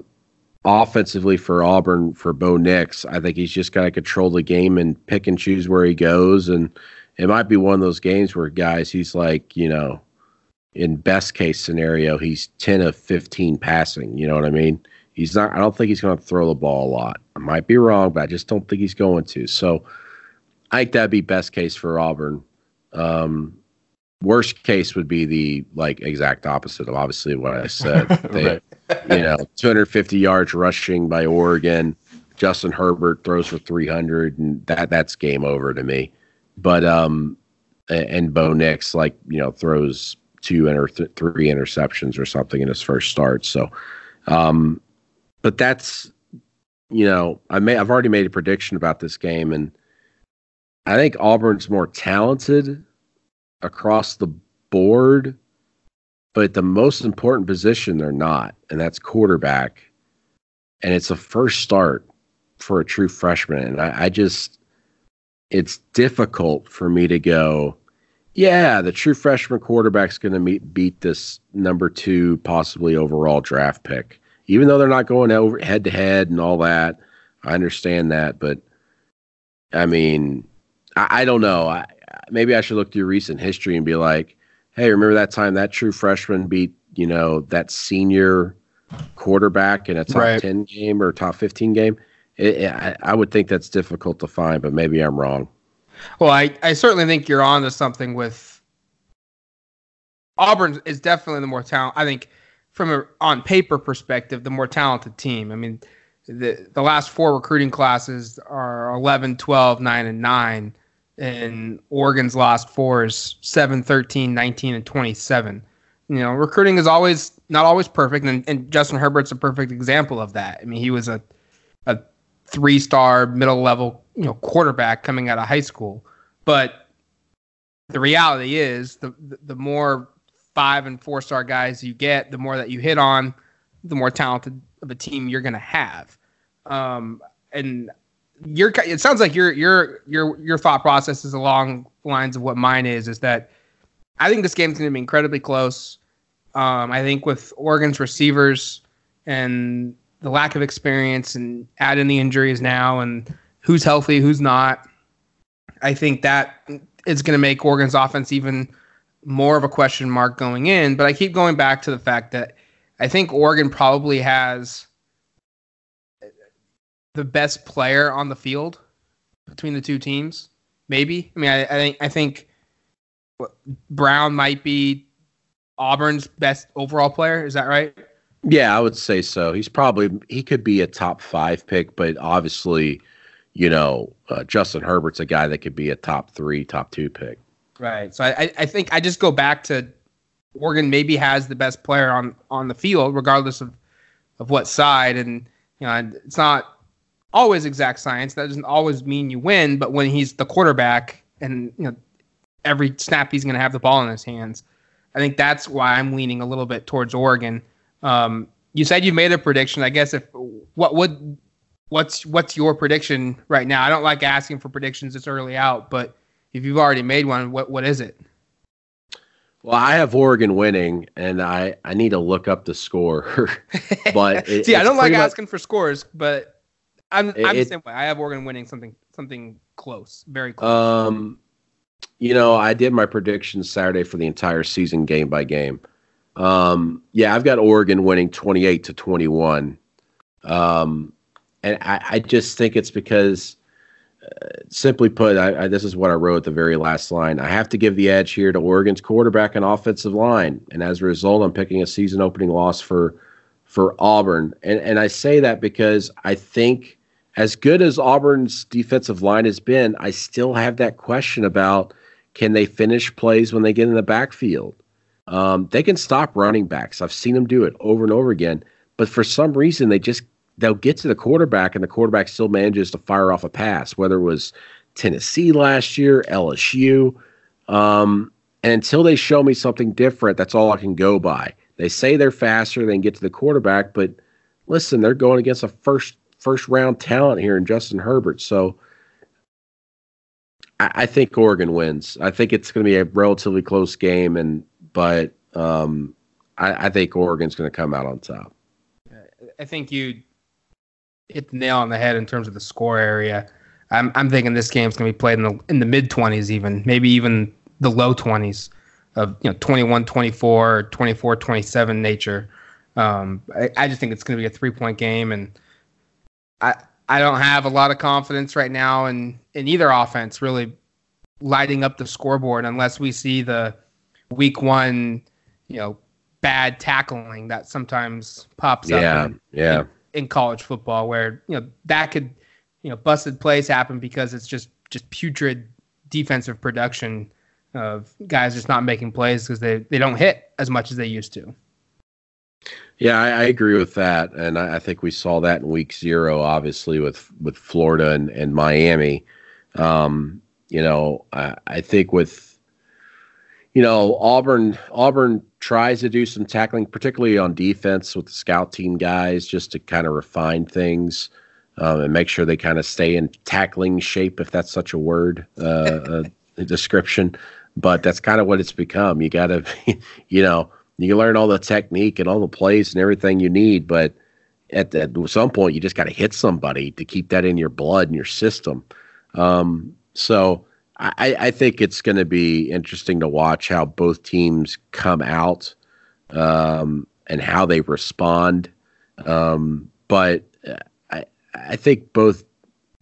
offensively for Auburn, for Bo Nix, I think he's just got to control the game and pick and choose where he goes. And it might be one of those games where guys, he's like, you know, in best case scenario, he's 10 of 15 passing. You know what I mean? He's not, I don't think he's going to throw the ball a lot. I might be wrong, but I just don't think he's going to. So, I think that'd be best case for Auburn. Um, worst case would be the like exact opposite of obviously what I said. (laughs) They, right. You know, 250 yards rushing by Oregon, Justin Herbert throws for 300, and that that's game over to me. But um, and Bo Nix like you know throws two or th- three interceptions or something in his first start. So, um, but that's you know I may I've already made a prediction about this game, and I think Auburn's more talented across the board, but the most important position they're not, and that's quarterback. And it's a first start for a true freshman. And I, I just, it's difficult for me to go, yeah, the true freshman quarterback's going to meet beat this number two, possibly overall draft pick. Even though they're not going over head to head and all that, I understand that, but I mean, I, I don't know. I, maybe I should look through recent history and be like, hey, remember that time that true freshman beat you know that senior quarterback in a top right. ten game or top fifteen game? It, it, I, I would think that's difficult to find, but maybe I'm wrong. Well, I, I certainly think you're on to something with Auburn is definitely the more talent. I think from a on paper perspective, the more talented team. I mean, the the last four recruiting classes are 11, 12, 9 and 9 and Oregon's last four is 7, 13, 19 and 27. You know, recruiting is always not always perfect and, and Justin Herbert's a perfect example of that. I mean, he was a a three star middle level you know quarterback coming out of high school, but the reality is the the more five and four star guys you get, the more that you hit on, the more talented of a team you're going to have. Um, and your it sounds like your your your your thought process is along lines of what mine is. Is that I think this game's going to be incredibly close. Um, I think with Oregon's receivers and the lack of experience and add in the injuries now and who's healthy, who's not, I think that is going to make Oregon's offense even more of a question mark going in. But I keep going back to the fact that I think Oregon probably has the best player on the field between the two teams. Maybe. I mean, I, I think I think Brown might be Auburn's best overall player. Is that right? Yeah, I would say so. He's probably he could be a top five pick, but obviously, you know, uh, Justin Herbert's a guy that could be a top three, top two pick. Right. So I, I think I just go back to Oregon maybe has the best player on on the field, regardless of of what side, and you know, it's not always exact science. That doesn't always mean you win, but when he's the quarterback and you know every snap he's going to have the ball in his hands, I think that's why I'm leaning a little bit towards Oregon. Um, you said you made a prediction. I guess if what would what's what's your prediction right now? I don't like asking for predictions this early out, but if you've already made one, what what is it? Well, I have Oregon winning, and I I need to look up the score. (laughs) but (laughs) it, see, I don't like much, asking for scores, but I'm it, I'm the same way. I have Oregon winning something something close, very close. Um, you know, I did my predictions Saturday for the entire season, game by game. Um, yeah, I've got Oregon winning 28 to 21. Um, and I, I just think it's because, uh, simply put, I, I, this is what I wrote at the very last line. I have to give the edge here to Oregon's quarterback and offensive line, and as a result, I'm picking a season opening loss for for Auburn. And and I say that because I think as good as Auburn's defensive line has been, I still have that question about can they finish plays when they get in the backfield. Um, they can stop running backs. I've seen them do it over and over again. But for some reason, they just they'll get to the quarterback, and the quarterback still manages to fire off a pass. Whether it was Tennessee last year, LSU, um, and until they show me something different, that's all I can go by. They say they're faster, they can get to the quarterback, but listen, they're going against a first first round talent here in Justin Herbert. So I, I think Oregon wins. I think it's going to be a relatively close game, and but um, I, I think Oregon's going to come out on top. I think you hit the nail on the head in terms of the score area. I'm I'm thinking this game's going to be played in the in the mid 20s even, maybe even the low 20s of you know 21 24 24 27 nature. Um, I, I just think it's going to be a three point game and I I don't have a lot of confidence right now in in either offense really lighting up the scoreboard unless we see the week one, you know, bad tackling that sometimes pops yeah, up. In, yeah. in college football where you know that could you know busted plays happen because it's just just putrid defensive production of guys just not making plays because they, they don't hit as much as they used to. Yeah, I, I agree with that, and I, I, think we saw that in Week Zero, obviously with with Florida and, and Miami. Um, you know, I, I think with you know Auburn Auburn tries to do some tackling, particularly on defense with the scout team guys, just to kind of refine things um, and make sure they kind of stay in tackling shape, if that's such a word, uh, a description. But that's kind of what it's become. You got to, (laughs) you know, you learn all the technique and all the plays and everything you need, but at, at some point you just got to hit somebody to keep that in your blood and your system. Um, so I, I, think it's going to be interesting to watch how both teams come out um, and how they respond. Um, but I, I think both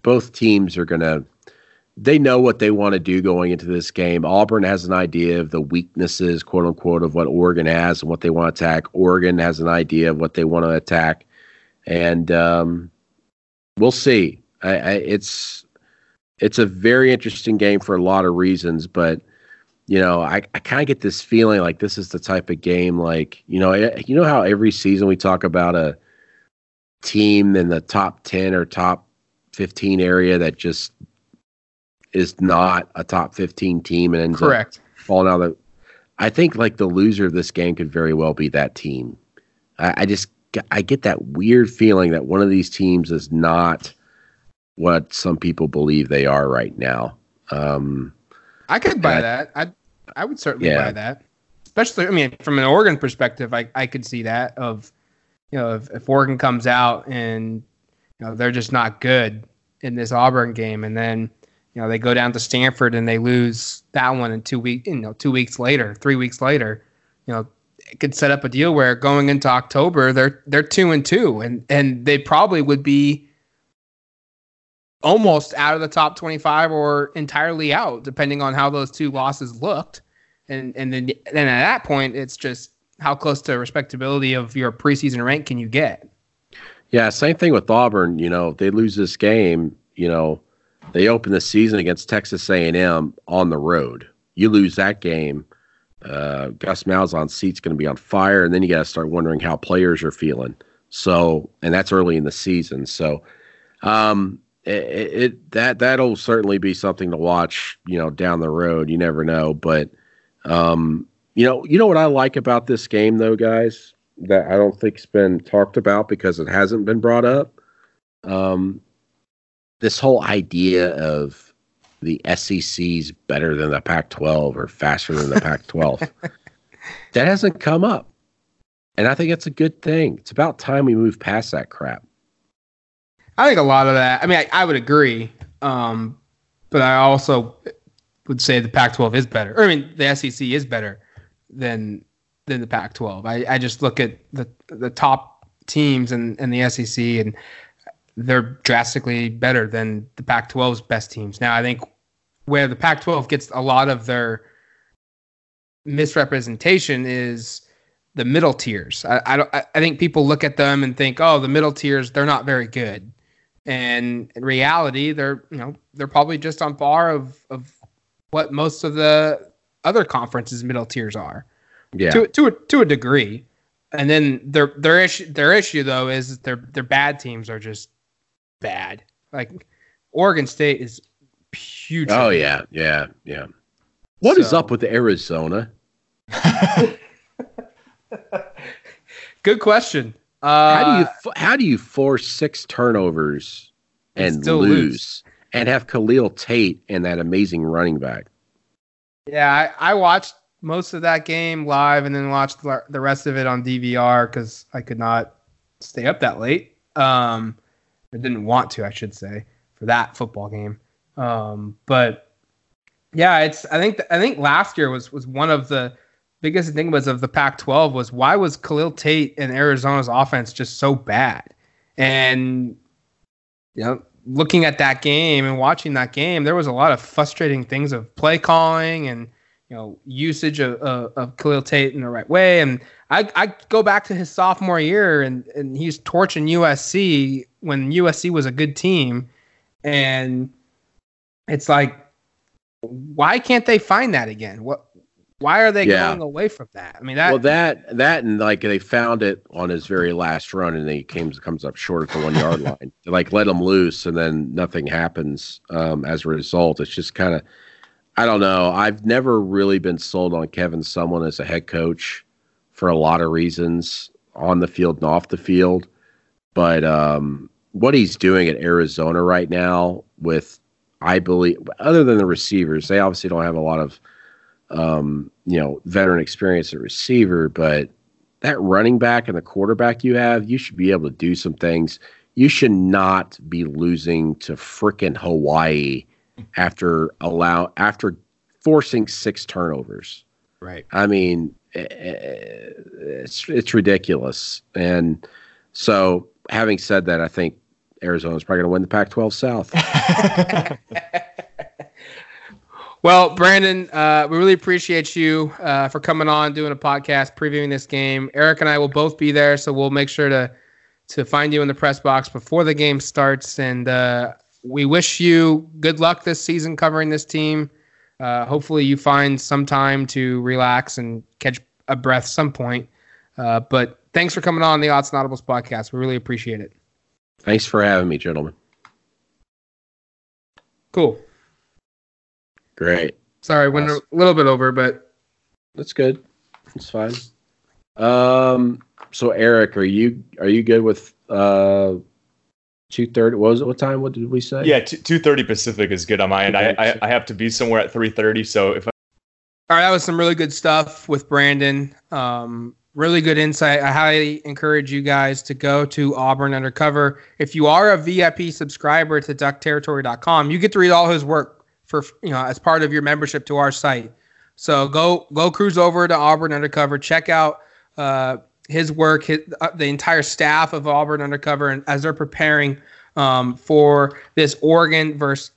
both teams are going to they know what they want to do going into this game. Auburn has an idea of the weaknesses, quote unquote, of what Oregon has and what they want to attack. Oregon has an idea of what they want to attack, and um, we'll see. I, I, it's it's a very interesting game for a lot of reasons, but you know, I, I kind of get this feeling like this is the type of game, like you know, eh, you know how every season we talk about a team in the top ten or top fifteen area that just is not a top 15 team and ends Correct. up falling out of the, I think like the loser of this game could very well be that team. I, I just I get that weird feeling that one of these teams is not what some people believe they are right now. Um, I could buy I, that. I I would certainly yeah. buy that. Especially, I mean, from an Oregon perspective, I, I could see that of, you know, if, if Oregon comes out and, you know, they're just not good in this Auburn game, and then you know they go down to Stanford and they lose that one in two weeks you know two weeks later three weeks later you know it could set up a deal where going into October they're they're two and two and and they probably would be almost out of the top 25 or entirely out depending on how those two losses looked. And and then then at that point it's just how close to respectability of your preseason rank can you get? Yeah same thing with Auburn you know they lose this game you know they open the season against Texas A&M on the road. You lose that game, uh, Gus Malzahn seat's going to be on fire, and then you got to start wondering how players are feeling. So, and that's early in the season. So, um, it, it that that'll certainly be something to watch. You know, down the road, you never know. But, um, you know, you know what I like about this game, though, guys, that I don't think's been talked about because it hasn't been brought up. Um, this whole idea of the SEC's better than the Pac 12 or faster than the Pac 12, (laughs) that hasn't come up. And I think it's a good thing. It's about time we move past that crap. I think a lot of that, I mean, I, I would agree. Um, but I also would say the Pac 12 is better. Or, I mean, the SEC is better than than the Pac 12. I, I just look at the the top teams and, and the SEC and they're drastically better than the Pac 12's best teams. Now, I think where the Pac 12 gets a lot of their misrepresentation is the middle tiers. I, I, don't, I think people look at them and think, oh, the middle tiers, they're not very good. And in reality, they're you know they're probably just on par of of what most of the other conferences middle tiers are. Yeah. To to a, to a degree. And then their their issue their issue though is their their bad teams are just bad. Like Oregon State is huge. Oh yeah, yeah, yeah. What so. is up with Arizona? (laughs) Good question. Uh, how do you how do you force six turnovers and lose, lose, and have Khalil Tate and that amazing running back? Yeah, I, I watched most of that game live and then watched the rest of it on DVR because I could not stay up that late. Um, or didn't want to, I should say, for that football game. Um, but yeah, it's I think I think last year was was one of the biggest enigmas of the Pac-12 was why was Khalil Tate and Arizona's offense just so bad? And you know, looking at that game and watching that game, there was a lot of frustrating things of play calling and you know usage of, of, of Khalil Tate in the right way. And I, I go back to his sophomore year, and and he's torching USC when USC was a good team, and it's like, why can't they find that again? What why are they yeah. going away from that? I mean, that well, that that and like they found it on his very last run, and he came comes up short at the one yard (laughs) line. They like let him loose, and then nothing happens um, as a result. It's just kind of, I don't know. I've never really been sold on Kevin Sumlin as a head coach for a lot of reasons on the field and off the field, but um, what he's doing at Arizona right now with, I believe, other than the receivers, they obviously don't have a lot of um, you know, veteran experience at receiver, but that running back and the quarterback you have, you should be able to do some things. You should not be losing to frickin' Hawaii after allow after forcing six turnovers. Right. I mean, eh, eh, it's it's ridiculous. And so, having said that, I think Arizona's probably going to win the Pac-12 South. (laughs) Well, Brandon, uh, we really appreciate you uh, for coming on, doing a podcast, previewing this game. Eric and I will both be there, so we'll make sure to to find you in the press box before the game starts. And uh, we wish you good luck this season covering this team. Uh, hopefully, you find some time to relax and catch a breath some point. Uh, but thanks for coming on the Odds and Audibles podcast. We really appreciate it. Thanks for having me, gentlemen. Cool. Great. Sorry, went a little bit over, but that's good. It's fine. Um. So Eric, are you are you good with uh two thirty? What was it? What time? What did we say? Yeah, two thirty Pacific is good on my end. I, I, I have to be somewhere at three thirty. So if I- all right, that was some really good stuff with Brandon. Um, really good insight. I highly encourage you guys to go to Auburn Undercover. If you are a VIP subscriber to DuckTerritory.com, you get to read all his work for you know as part of your membership to our site. So go go cruise over to Auburn Undercover, check out uh, his work, his, uh, the entire staff of Auburn Undercover, and as they're preparing um, for this Oregon versus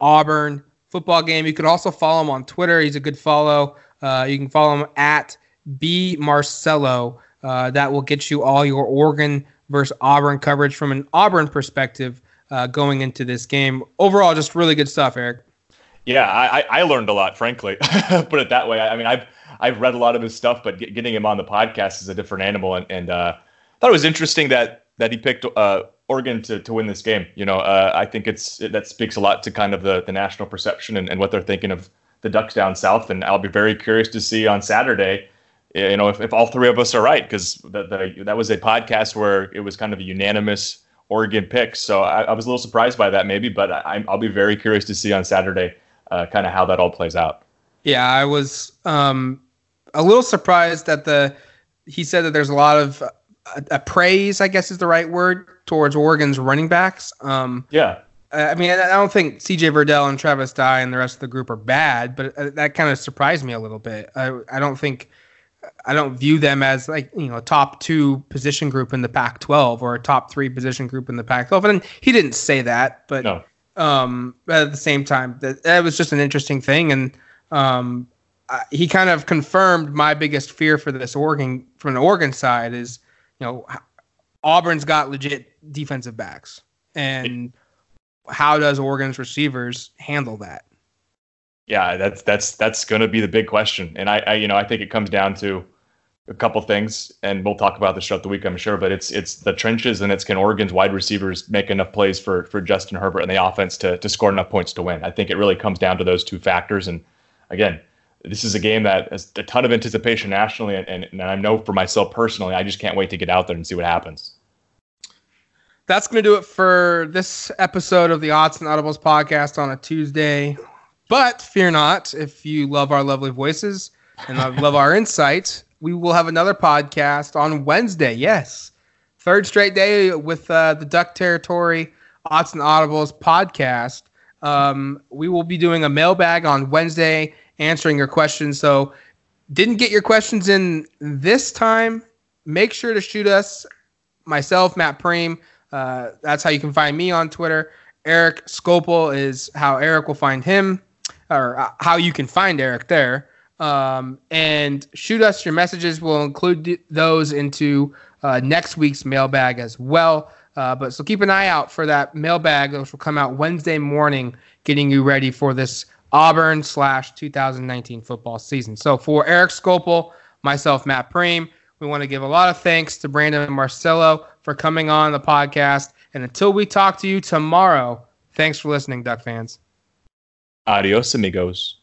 Auburn football game. You can also follow him on Twitter. He's a good follow. Uh, you can follow him at b marcello. Uh, that will get you all your Oregon versus Auburn coverage from an Auburn perspective uh, going into this game. Overall, just really good stuff, Eric. Yeah, I, I learned a lot, frankly. (laughs) Put it that way. I mean, I've I've read a lot of his stuff, but getting him on the podcast is a different animal. And, and uh, I thought it was interesting that that he picked uh, Oregon to, to win this game. You know, uh, I think it's it, that speaks a lot to kind of the, the national perception and, and what they're thinking of the Ducks down south. And I'll be very curious to see on Saturday, you know, if, if all three of us are right, because the, that was a podcast where it was kind of a unanimous Oregon pick. So I, I was a little surprised by that, maybe, but I, I'll be very curious to see on Saturday uh, kind of how that all plays out. Yeah, I was um, a little surprised that the he said that there's a lot of uh, praise, I guess is the right word, towards Oregon's running backs. Um, yeah. I mean, I don't think C.J. Verdell and Travis Dye and the rest of the group are bad, but uh, that kind of surprised me a little bit. I, I don't think I don't view them as like you know a top two position group in the Pac-12 or a top three position group in the Pac-12. And he didn't say that, but no. Um, at the same time, that, that was just an interesting thing, and um, He kind of confirmed my biggest fear for this Oregon from the Oregon side is, you know, Auburn's got legit defensive backs, and how does Oregon's receivers handle that? Yeah, that's that's that's going to be the big question, and I, I, you know, I think it comes down to a couple things, and we'll talk about this throughout the week, I'm sure. But it's it's the trenches, and it's can Oregon's wide receivers make enough plays for for Justin Herbert and the offense to to score enough points to win. I think it really comes down to those two factors. And again, this is a game that has a ton of anticipation nationally, and, and, I know for myself personally, I just can't wait to get out there and see what happens. That's going to do it for this episode of the Odds and Audibles podcast on a Tuesday. But fear not, if you love our lovely voices and love our insight, we will have another podcast on Wednesday. Yes, third straight day with uh, the Duck Territory Odds and Audibles podcast. Um, we will be doing a mailbag on Wednesday, answering your questions. So, didn't get your questions in this time? Make sure to shoot us. Myself, Matt Prehm. Uh, that's how you can find me on Twitter. Eric Skopil is how Eric will find him, or uh, how you can find Eric there. Um, and shoot us your messages. We'll include those into uh, next week's mailbag as well. Uh, but so keep an eye out for that mailbag, which will come out Wednesday morning, getting you ready for this Auburn slash 2019 football season. So for Eric Skopil, myself, Matt Prehm, we want to give a lot of thanks to Brandon and Marcello for coming on the podcast. And until we talk to you tomorrow, thanks for listening, Duck fans. Adios, amigos.